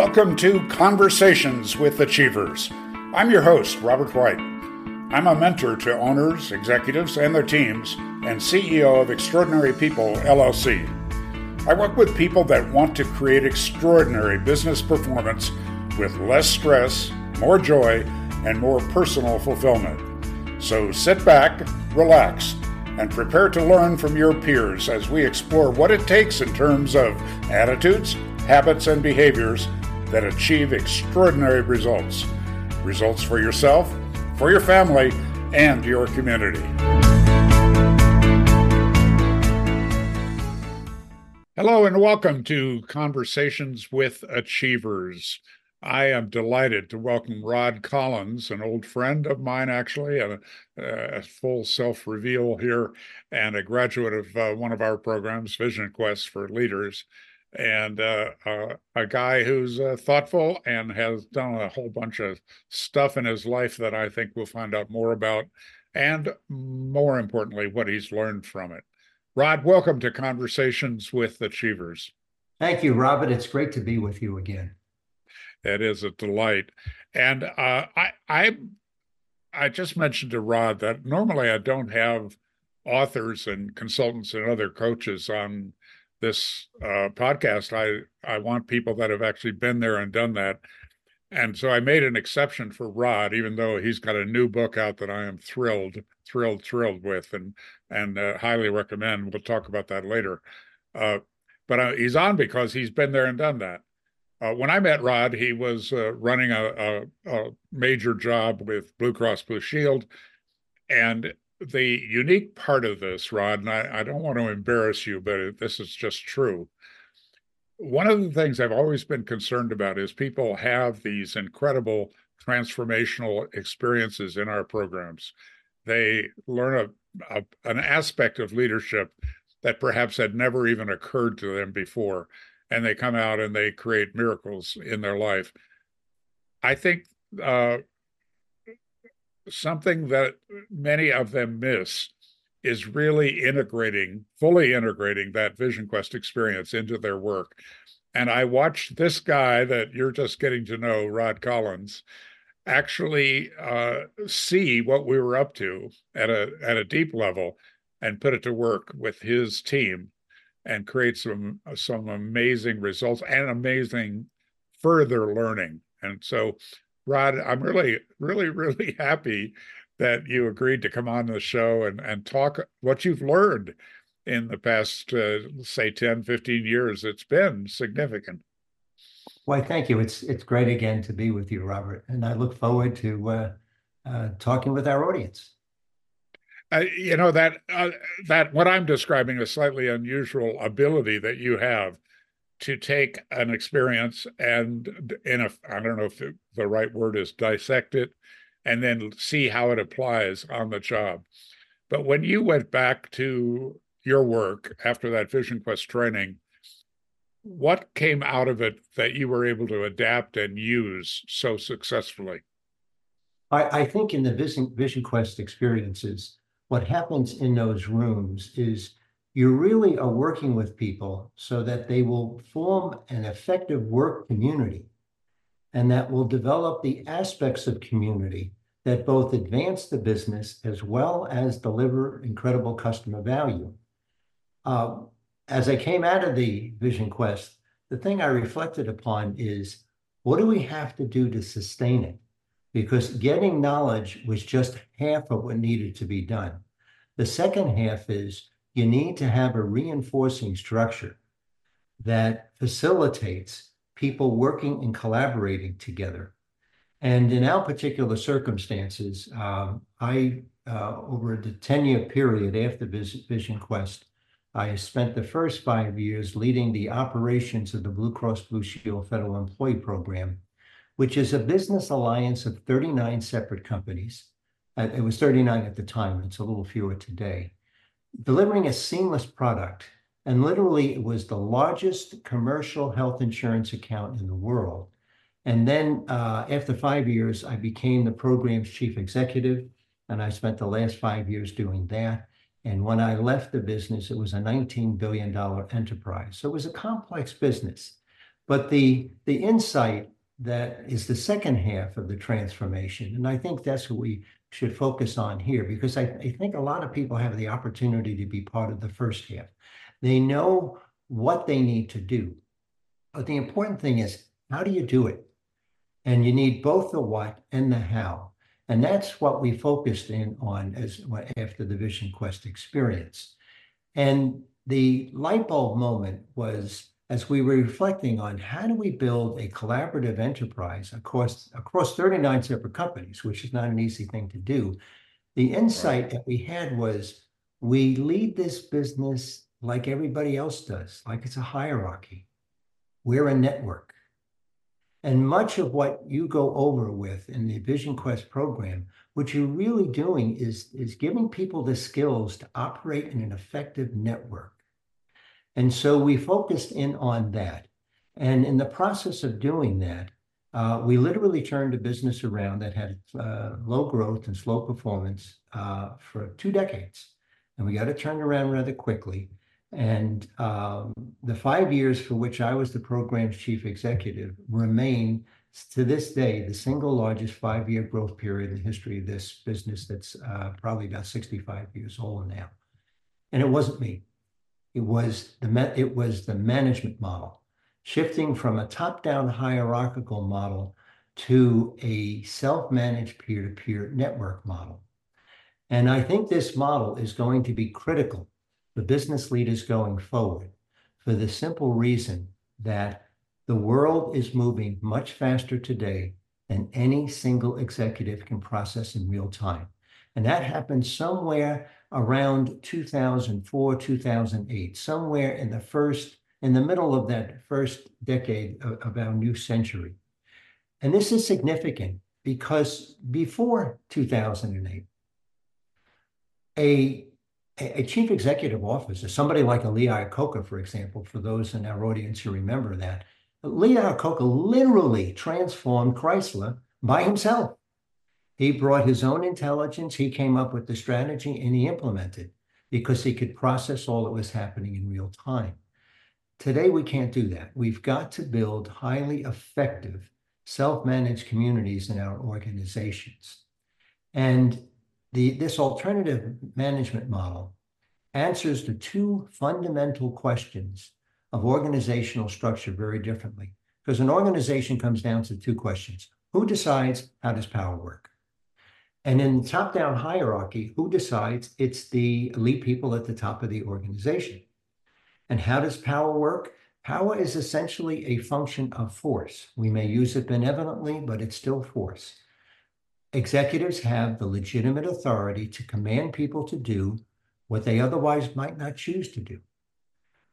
Welcome to Conversations with Achievers. I'm your host, Robert White. I'm a mentor to owners, executives, and their teams, and CEO of Extraordinary People LLC. I work with people that want to create extraordinary business performance with less stress, more joy, and more personal fulfillment. So sit back, relax, and prepare to learn from your peers as we explore what it takes in terms of attitudes, habits, and behaviors that achieve extraordinary results. Results for yourself, for your family, and your community. Hello, and welcome to Conversations with Achievers. I am delighted to welcome Rod Collins, an old friend of mine, actually, a, a full self reveal here, and a graduate of uh, one of our programs, Vision Quest for Leaders, and uh, uh, a guy who's uh, thoughtful and has done a whole bunch of stuff in his life that I think we'll find out more about, and more importantly, what he's learned from it. Rod, welcome to Conversations with Achievers. Thank you, Robert. It's great to be with you again. It is a delight. And uh, I, I, I just mentioned to Rod that normally I don't have authors and consultants and other coaches on this uh, podcast. I I want people that have actually been there and done that. And so I made an exception for Rod, even though he's got a new book out that I am thrilled, thrilled, thrilled with, and and uh, highly recommend. We'll talk about that later. Uh, but uh, he's on because he's been there and done that. Uh, when I met Rod, he was uh, running a, a, a, major job with Blue Cross Blue Shield. And the unique part of this, Rod, and I, I don't want to embarrass you, but this is just true. One of the things I've always been concerned about is people have these incredible transformational experiences in our programs. They learn a, a an aspect of leadership that perhaps had never even occurred to them before and they come out and they create miracles in their life. I think uh, something that many of them miss is really integrating, fully integrating that Vision Quest experience into their work. And I watched this guy that you're just getting to know, Rod Collins, actually uh, see what we were up to at a at a deep level and put it to work with his team and create some some amazing results and amazing further learning. And so, Rod, I'm really, really, really happy that you agreed to come on the show and and talk what you've learned in the past uh, say 10 15 years. It's been significant. Why thank you. It's it's great again to be with you robert and i look forward to uh, uh, talking with our audience. Uh, you know that uh, that what I'm describing a slightly unusual ability that you have to take an experience and in a I don't know if the, the right word is dissect it and then see how it applies on the job. But when you went back to your work after that Vision Quest training, what came out of it that you were able to adapt and use so successfully? I, I think in the Vision, Vision Quest experiences, what happens in those rooms is you really are working with people so that they will form an effective work community and that will develop the aspects of community that both advance the business as well as deliver incredible customer value. Uh, as I came out of the Vision Quest, the thing I reflected upon is what do we have to do to sustain it? because getting knowledge was just half of what needed to be done. The second half is you need to have a reinforcing structure that facilitates people working and collaborating together. And in our particular circumstances, um, I, uh, over the 10 year period after Vision Quest, I spent the first five years leading the operations of the Blue Cross Blue Shield Federal Employee Program which is a business alliance of 39 separate companies. Uh, it was 39 at the time, it's a little fewer today, delivering a seamless product. And literally, it was the largest commercial health insurance account in the world. And then uh, after five years, I became the program's chief executive, and I spent the last five years doing that. And when I left the business, it was a $19 billion enterprise. So it was a complex business. But the the insight that is the second half of the transformation, and I think that's what we should focus on here because I, I think a lot of people have the opportunity to be part of the first half. They know what they need to do. But the important thing is, how do you do it? And you need both the what and the how. And that's what we focused in on as after the Vision Quest experience. And the light bulb moment was as we were reflecting on how do we build a collaborative enterprise across across 39 separate companies, which is not an easy thing to do. The insight right. that we had was we lead this business like everybody else does, like it's a hierarchy. We're a network. And much of what you go over with in the Vision Quest program, what you're really doing is, is giving people the skills to operate in an effective network. And so we focused in on that. And in the process of doing that, uh, we literally turned a business around that had uh, low growth and slow performance uh, for two decades. And we got it turned around rather quickly. And um, the five years for which I was the program's chief executive remain to this day the single largest five-year growth period in the history of this business that's uh, probably about 65 years old now. And it wasn't me. It was the it was the management model, shifting from a top-down hierarchical model to a self-managed peer-to-peer network model. And I think this model is going to be critical the business leaders going forward for the simple reason that the world is moving much faster today than any single executive can process in real time. And that happens somewhere around 2004, 2008, somewhere in the first, in the middle of that first decade of, of our new century. And this is significant because before 2008, a a, chief executive officer, somebody like a Lee Iacocca, for example, for those in our audience who remember that, Lee Iacocca literally transformed Chrysler by himself. He brought his own intelligence, he came up with the strategy, and he implemented because he could process all that was happening in real time. Today, we can't do that. We've got to build highly effective self managed communities in our organizations. And the, this alternative management model answers the two fundamental questions of organizational structure very differently. Because an organization comes down to two questions. Who decides how does power work? And in the top-down hierarchy, who decides? It's the elite people at the top of the organization. And how does power work? Power is essentially a function of force. We may use it benevolently, but it's still force. Executives have the legitimate authority to command people to do what they otherwise might not choose to do.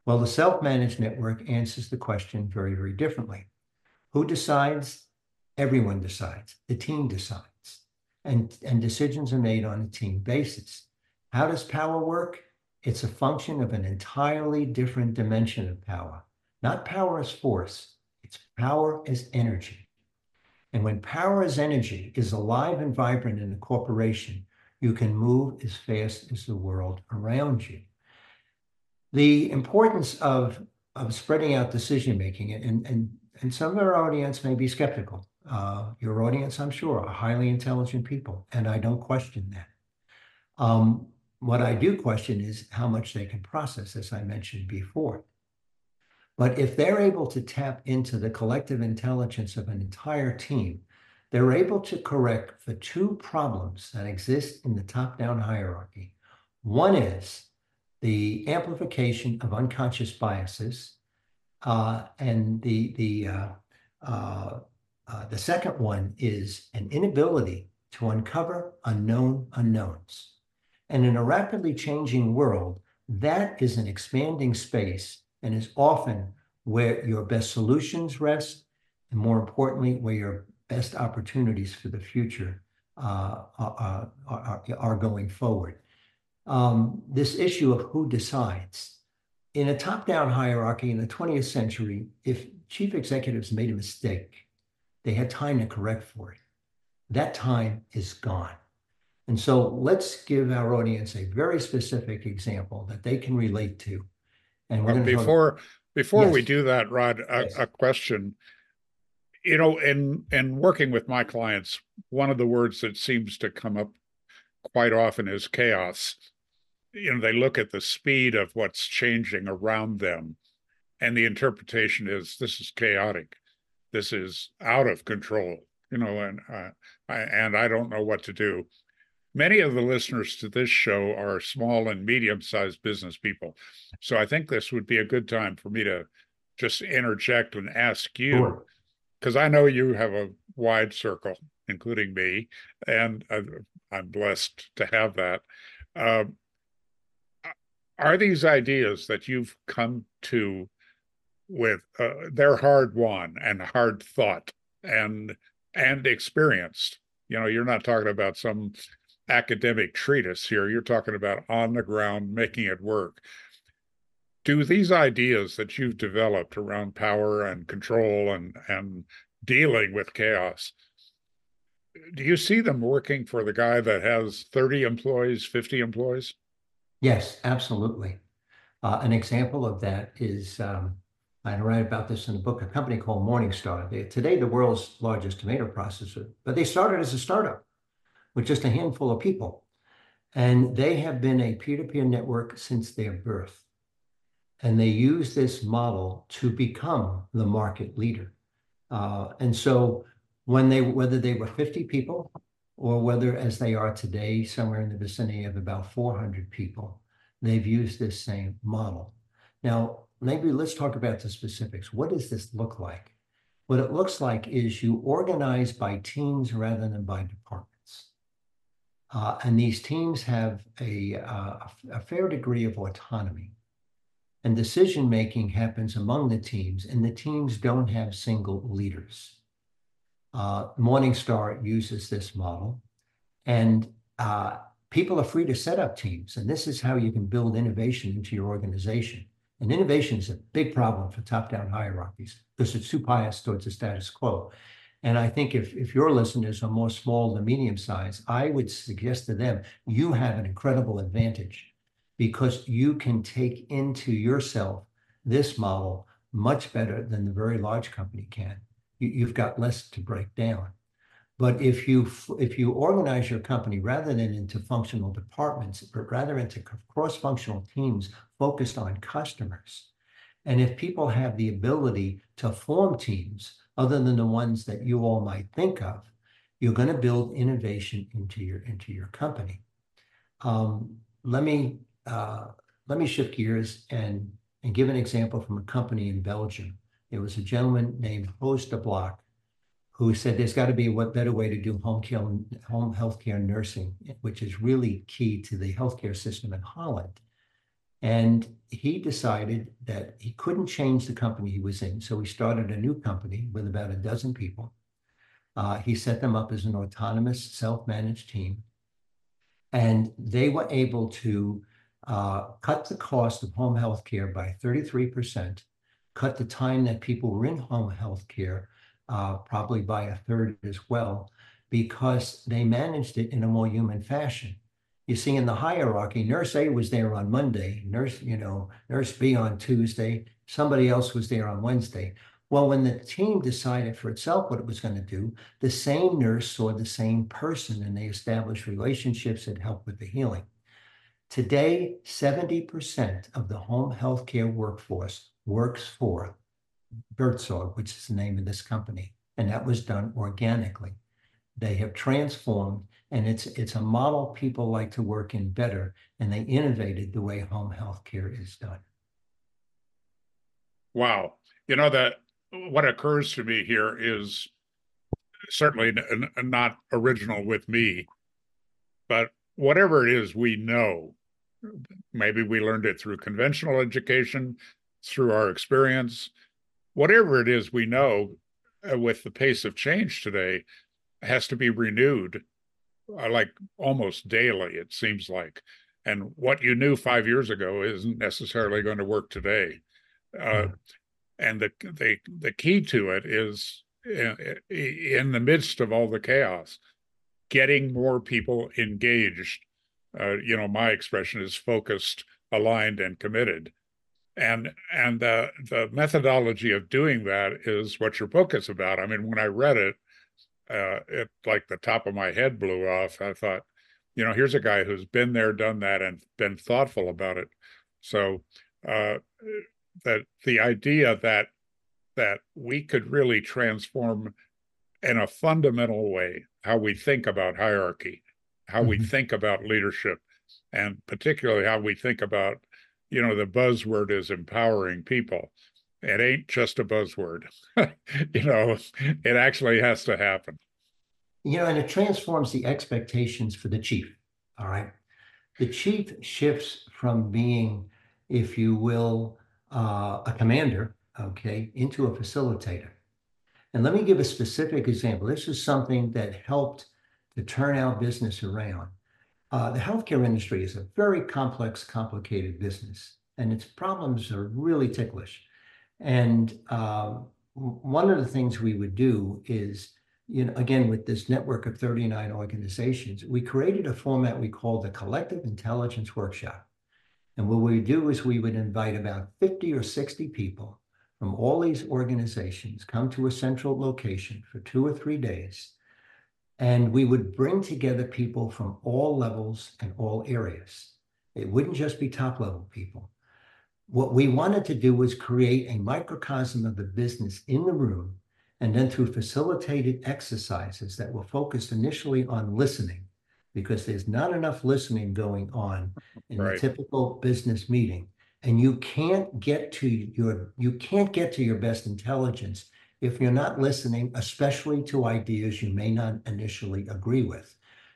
Well, the self managed network answers the question very, very differently. Who decides? Everyone decides. The team decides. And, and decisions are made on a team basis. How does power work? It's a function of an entirely different dimension of power. Not power as force, it's power as energy. And when power as energy is alive and vibrant in a corporation, you can move as fast as the world around you. The importance of, of spreading out decision making, and, and, and some of our audience may be skeptical. Uh, your audience, I'm sure, are highly intelligent people, and I don't question that. Um, what I do question is how much they can process, as I mentioned before. But if they're able to tap into the collective intelligence of an entire team, they're able to correct the two problems that exist in the top down hierarchy. One is the amplification of unconscious biases, uh, and the, the, uh, uh, uh the second one is an inability to uncover unknown unknowns. And in a rapidly changing world, that is an expanding space and is often where your best solutions rest, and more importantly, where your best opportunities for the future uh, are, are, are, going forward. Um, this issue of who decides. In a top-down hierarchy in the 20th century, if chief executives made a mistake, they had time to correct for it. That time is gone. And so let's give our audience a very specific example that they can relate to. And we're before Before we do that, Rod, a, Yes. a question. You know, in in working with my clients, one of the words that seems to come up quite often is chaos. You know, they look at the speed of what's changing around them, and the interpretation is this is chaotic, this is out of control. You know, and uh, I, and I don't know what to do. Many of the listeners to this show are small and medium sized business people. So I think this would be a good time for me to just interject and ask you, Sure. because I know you have a wide circle, including me, and uh, I'm blessed to have that. Um, are these ideas that you've come to with uh, they're hard won and hard thought and and experienced. You know you're not talking about some academic treatise here. You're talking about on the ground making it work. Do these ideas that you've developed around power and control and and dealing with chaos do you see them working for the guy that has 30 employees 50 employees? Yes, absolutely. Uh, an example of that is um, I write about this in a book, a company called Morning Star. They, today, the world's largest tomato processor, but they started as a startup with just a handful of people. And they have been a peer-to-peer network since their birth. And they use this model to become the market leader. Uh, and so when they, whether they were 50 people or whether as they are today, somewhere in the vicinity of about 400 people, they've used this same model. Now, maybe let's talk about the specifics. What does this look like? What it looks like is you organize by teams rather than by departments. Uh, and these teams have a, uh, a fair degree of autonomy. And decision making happens among the teams, and the teams don't have single leaders. Uh, Morning Star uses this model, and uh, people are free to set up teams. And this is how you can build innovation into your organization. And innovation is a big problem for top-down hierarchies because it's too biased towards the status quo. And I think if, if your listeners are more small to medium size, I would suggest to them, you have an incredible advantage because you can take into yourself this model much better than the very large company can. You, you've got less to break down. But if you if you organize your company rather than into functional departments, but rather into cross-functional teams focused on customers, and if people have the ability to form teams other than the ones that you all might think of, you're going to build innovation into your into your company. Um, let me uh, let me shift gears and and give an example from a company in Belgium. There was a gentleman named Jos de Blok who said there's got to be a better way to do home care, home healthcare nursing, which is really key to the healthcare system in Holland. And he decided that he couldn't change the company he was in. So he started a new company with about a dozen people. Uh, he set them up as an autonomous, self managed team. And they were able to uh, cut the cost of home health care by 33%, cut the time that people were in home health care uh, probably by a third as well, because they managed it in a more human fashion. You see, in the hierarchy, nurse A was there on Monday, nurse, you know, nurse B on Tuesday, somebody else was there on Wednesday. Well, when the team decided for itself what it was going to do, the same nurse saw the same person and they established relationships that helped with the healing. Today, 70% of the home healthcare workforce works for Buurtzorg, which is the name of this company, and that was done organically. They have transformed, and it's it's a model people like to work in better, and they innovated the way home health care is done. Wow, you know that what occurs to me here is certainly n- not original with me, but whatever it is we know, maybe we learned it through conventional education, through our experience, whatever it is we know uh, with the pace of change today has to be renewed uh, like almost daily it seems like. And what you knew five years ago isn't necessarily going to work today. Uh, and the, the the key to it is in, uh, in, the midst of all the chaos getting more people engaged. Uh, you know my expression is focused aligned and committed and and the the methodology of doing that is what your book is about. I mean, when I read it, uh, it like the top of my head blew off. I thought, you know, here's a guy who's been there, done that, and been thoughtful about it. So uh, that the idea that that we could really transform in a fundamental way how we think about hierarchy, how mm-hmm. we think about leadership, and particularly how we think about you know, the buzzword is empowering people. It ain't just a buzzword. you know, it actually has to happen. You know, and it transforms the expectations for the chief. All right. The chief shifts from being, if you will, uh, a commander, okay, into a facilitator. And let me give a specific example. This is something that helped to turn our business around. Uh, the healthcare industry is a very complex, complicated business, and its problems are really ticklish. And uh, one of the things we would do is, you know, again, with this network of 39 organizations, we created a format we call the Collective Intelligence Workshop. And what we do is we would invite about 50 or 60 people from all these organizations come to a central location for two or three days and we would bring together people from all levels and all areas. It wouldn't just be top level people. What we wanted to do was create a microcosm of the business in the room, and then through facilitated exercises that were focused initially on listening, because there's not enough listening going on in right. a typical business meeting. And you can't get to your you can't get to your best intelligence if you're not listening, especially to ideas you may not initially agree with.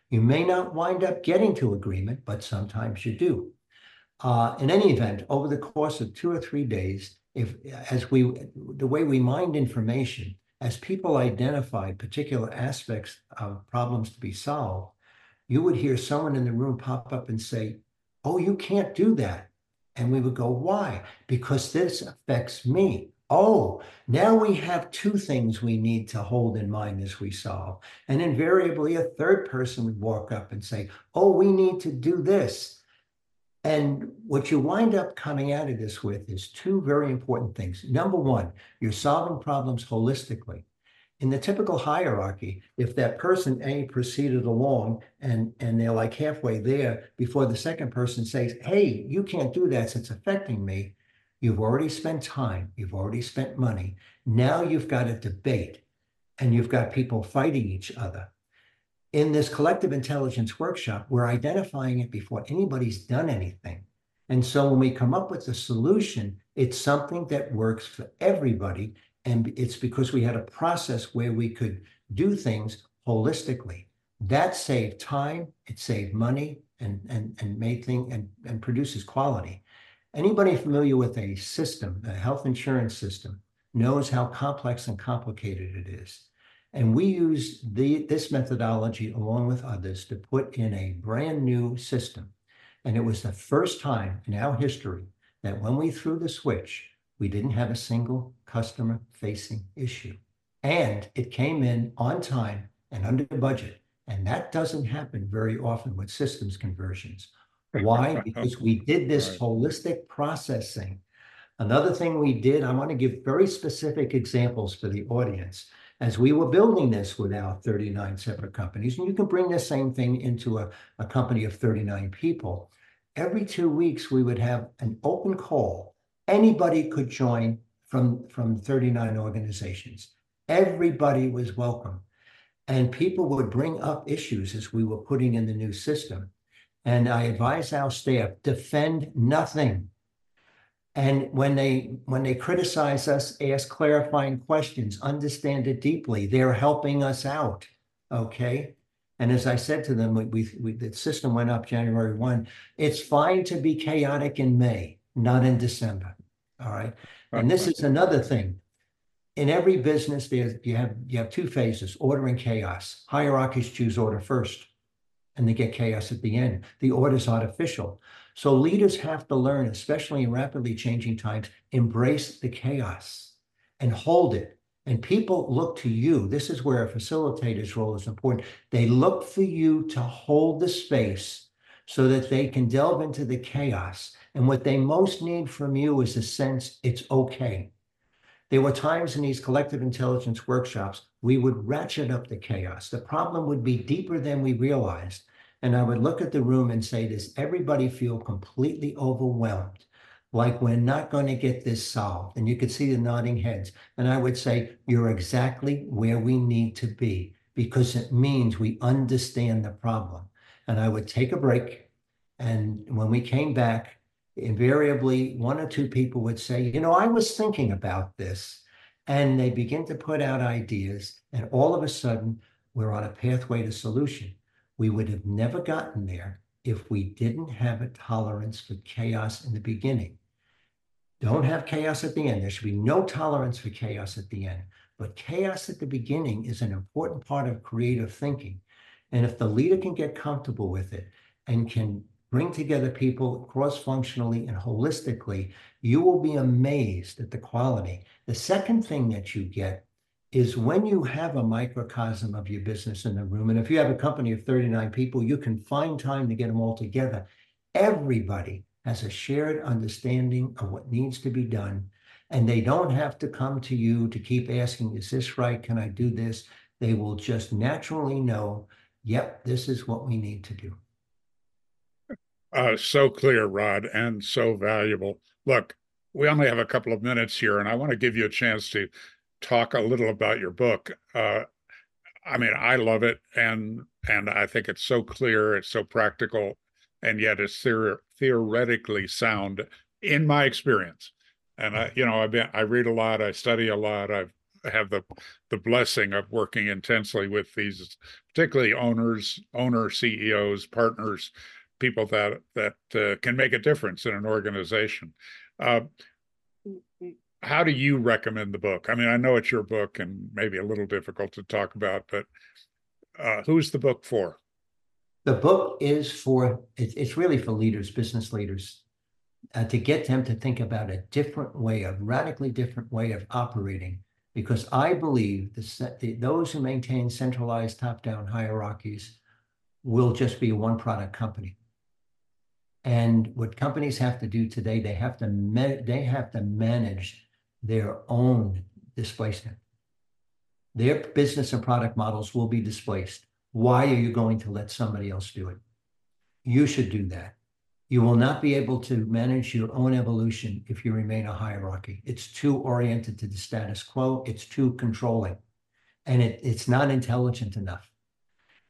You may not wind up getting to agreement, but sometimes you do. Uh, in any event, over the course of two or three days, if as we the way we mind information, as people identified particular aspects of problems to be solved, you would hear someone in the room pop up and say, "Oh, you can't do that," and we would go, "Why?" Because this affects me. Oh, now we have two things we need to hold in mind as we solve. And invariably, a third person would walk up and say, Oh, we need to do this. And what you wind up coming out of this with is two very important things. Number one, you're solving problems holistically. In the typical hierarchy, if that person A proceeded along and, and they're like halfway there before the second person says, Hey, you can't do that, it's affecting me You've already spent time, you've already spent money. Now you've got a debate and you've got people fighting each other. In this collective intelligence workshop, we're identifying it before anybody's done anything. And so when we come up with a solution, it's something that works for everybody. And it's because we had a process where we could do things holistically. That saved time, it saved money, and, and, and made thing and, and produces quality. Anybody familiar with a system, a health insurance system, knows how complex and complicated it is. And we use the, this methodology along with others to put in a brand new system. And it was the first time in our history that when we threw the switch, we didn't have a single customer facing issue. And it came in on time and under budget. And that doesn't happen very often with systems conversions. Why? Because we did this holistic processing. Another thing we did, I want to give very specific examples for the audience. As we were building this with our 39 separate companies, and you can bring the same thing into a, a company of 39 people, every two weeks we would have an open call. Anybody could join from, from 39 organizations. Everybody was welcome. And people would bring up issues as we were putting in the new system. And I advise our staff, defend nothing. And when they when they criticize us, ask clarifying questions, understand it deeply. They're helping us out. Okay. And as I said to them, we, we, the system went up January 1. It's fine to be chaotic in May, not in December. All right. And this is another thing. In every business, there's you have you have two phases, order and chaos. Hierarchies choose order first and they get chaos at the end. The order is artificial. So leaders have to learn, especially in rapidly changing times, embrace the chaos and hold it. And people look to you. This is where a facilitator's role is important. They look for you to hold the space so that they can delve into the chaos And what they most need from you is a sense it's okay. There were times in these collective intelligence workshops, we would ratchet up the chaos. The problem would be deeper than we realized. And I would look at the room and say, Does everybody feel completely overwhelmed? Like we're not going to get this solved. And you could see the nodding heads. And I would say, You're exactly where we need to be because it means we understand the problem. And I would take a break. And when we came back, invariably one or two people would say, You know, I was thinking about this. And they begin to put out ideas. And all of a sudden, we're on a pathway to solution. We would have never gotten there if we didn't have a tolerance for chaos in the beginning. Don't have chaos at the end. There should be no tolerance for chaos at the end. But chaos at the beginning is an important part of creative thinking. And if the leader can get comfortable with it and can bring together people cross functionally and holistically, you will be amazed at the quality. The second thing that you get is when you have a microcosm of your business in the room, and if you have a company of 39 people, you can find time to get them all together. Everybody has a shared understanding of what needs to be done, and they don't have to come to you to keep asking, Is this right? Can I do this? They will just naturally know, Yep, this is what we need to do. Uh, so clear, Rod, and so valuable. Look, we only have a couple of minutes here, and I want to give you a chance to talk a little about your book. Uh, I mean, I love it, and and I think it's so clear, it's so practical, and yet it's theor- theoretically sound in my experience. And I, you know, I've been, I read a lot, I study a lot, I've I have the the blessing of working intensely with these, particularly owners, owner CEOs, partners, people that that uh, can make a difference in an organization. Uh, how do you recommend the book? I mean, I know it's your book and maybe a little difficult to talk about, but uh, who's the book for? The book is for, it's really for leaders, business leaders, uh, to get them to think about a different way, a radically different way of operating. Because I believe the, the, those who maintain centralized top down hierarchies will just be a one product company. And what companies have to do today, they have to they have to manage their own displacement. Their business and product models will be displaced. Why are you going to let somebody else do it? You should do that. You will not be able to manage your own evolution if you remain a hierarchy. It's too oriented to the status quo, it's too controlling, and it, it's not intelligent enough.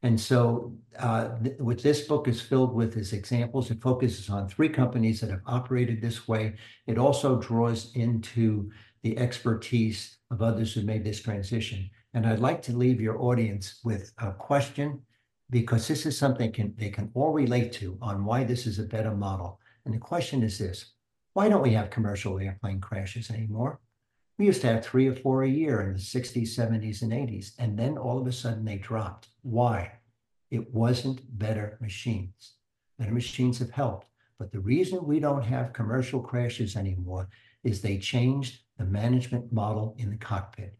And so, uh, th- what this book is filled with is examples. It focuses on three companies that have operated this way. It also draws into the expertise of others who made this transition. And I'd like to leave your audience with a question because this is something can, they can all relate to on why this is a better model. And the question is this why don't we have commercial airplane crashes anymore? We used to have three or four a year in the 60s, 70s, and 80s. And then all of a sudden they dropped. Why? It wasn't better machines. Better machines have helped. But the reason we don't have commercial crashes anymore is they changed the management model in the cockpit.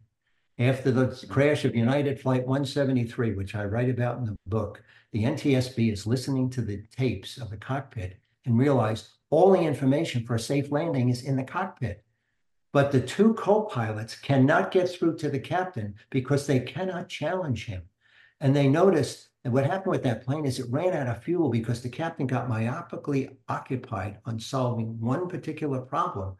After the mm-hmm. crash of United Flight 173, which I write about in the book, the NTSB is listening to the tapes of the cockpit and realized all the information for a safe landing is in the cockpit. But the two co-pilots cannot get through to the captain because they cannot challenge him. And they noticed that what happened with that plane is it ran out of fuel because the captain got myopically occupied on solving one particular problem.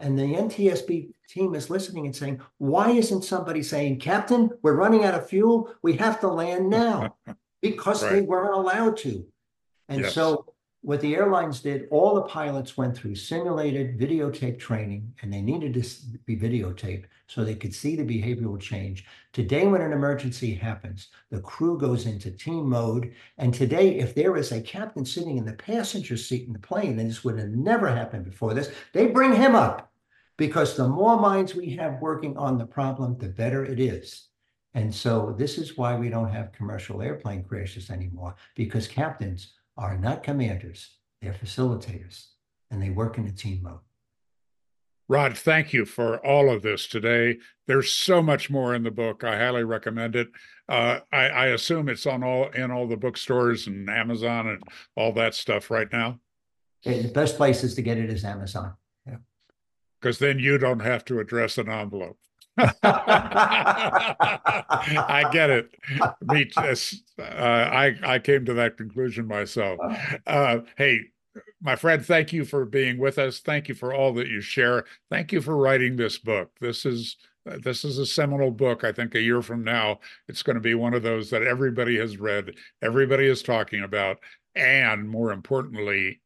And the NTSB team is listening and saying, why isn't somebody saying, Captain, we're running out of fuel. We have to land now because right. they weren't allowed to. And yes. so what the airlines did, all the pilots went through simulated videotape training and they needed to be videotaped so they could see the behavioral change. Today, when an emergency happens, the crew goes into team mode. And today, if there is a captain sitting in the passenger seat in the plane, and this would have never happened before this, they bring him up because the more minds we have working on the problem, the better it is. And so this is why we don't have commercial airplane crashes anymore because captains are not commanders, they're facilitators, and they work in a team mode. Rod, thank you for all of this today. There's so much more in the book. I highly recommend it. Uh, I, I, assume it's on all in all the bookstores and Amazon and all that stuff right now. the best places to get it is Amazon. Yeah. Because then you don't have to address an envelope. I get it. Me, uh, I I came to that conclusion myself. Uh, hey, my friend, thank you for being with us. Thank you for all that you share. Thank you for writing this book. This is this is a seminal book. I think a year from now, it's going to be one of those that everybody has read, everybody is talking about, and more importantly,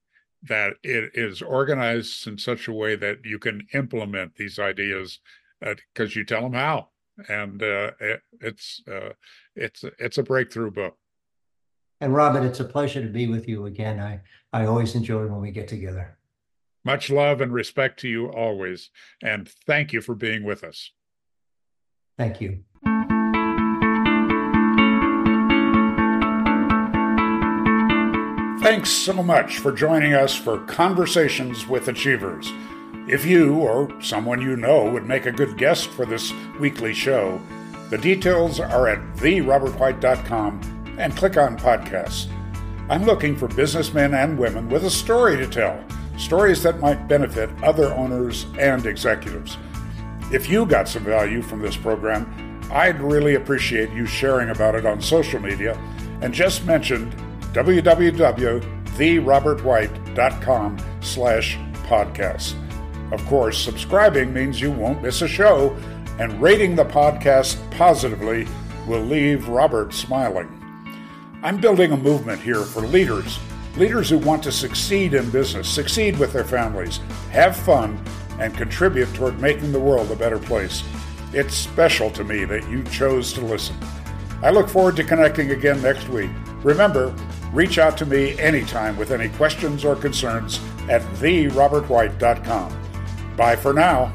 that it is organized in such a way that you can implement these ideas because you tell them how, and uh, it, it's uh, it's it's a breakthrough book. And Robert, it's a pleasure to be with you again. I I always enjoy when we get together. Much love and respect to you always, and thank you for being with us. Thank you. Thanks so much for joining us for Conversations with Achievers. If you or someone you know would make a good guest for this weekly show, the details are at therobertwhite.com and click on podcasts. I'm looking for businessmen and women with a story to tell, stories that might benefit other owners and executives. If you got some value from this program, I'd really appreciate you sharing about it on social media and just mention www.therobertwhite.com slash podcast. Of course, subscribing means you won't miss a show, and rating the podcast positively will leave Robert smiling. I'm building a movement here for leaders, leaders who want to succeed in business, succeed with their families, have fun, and contribute toward making the world a better place. It's special to me that you chose to listen. I look forward to connecting again next week. Remember, reach out to me anytime with any questions or concerns at therobertwhite.com. Bye for now.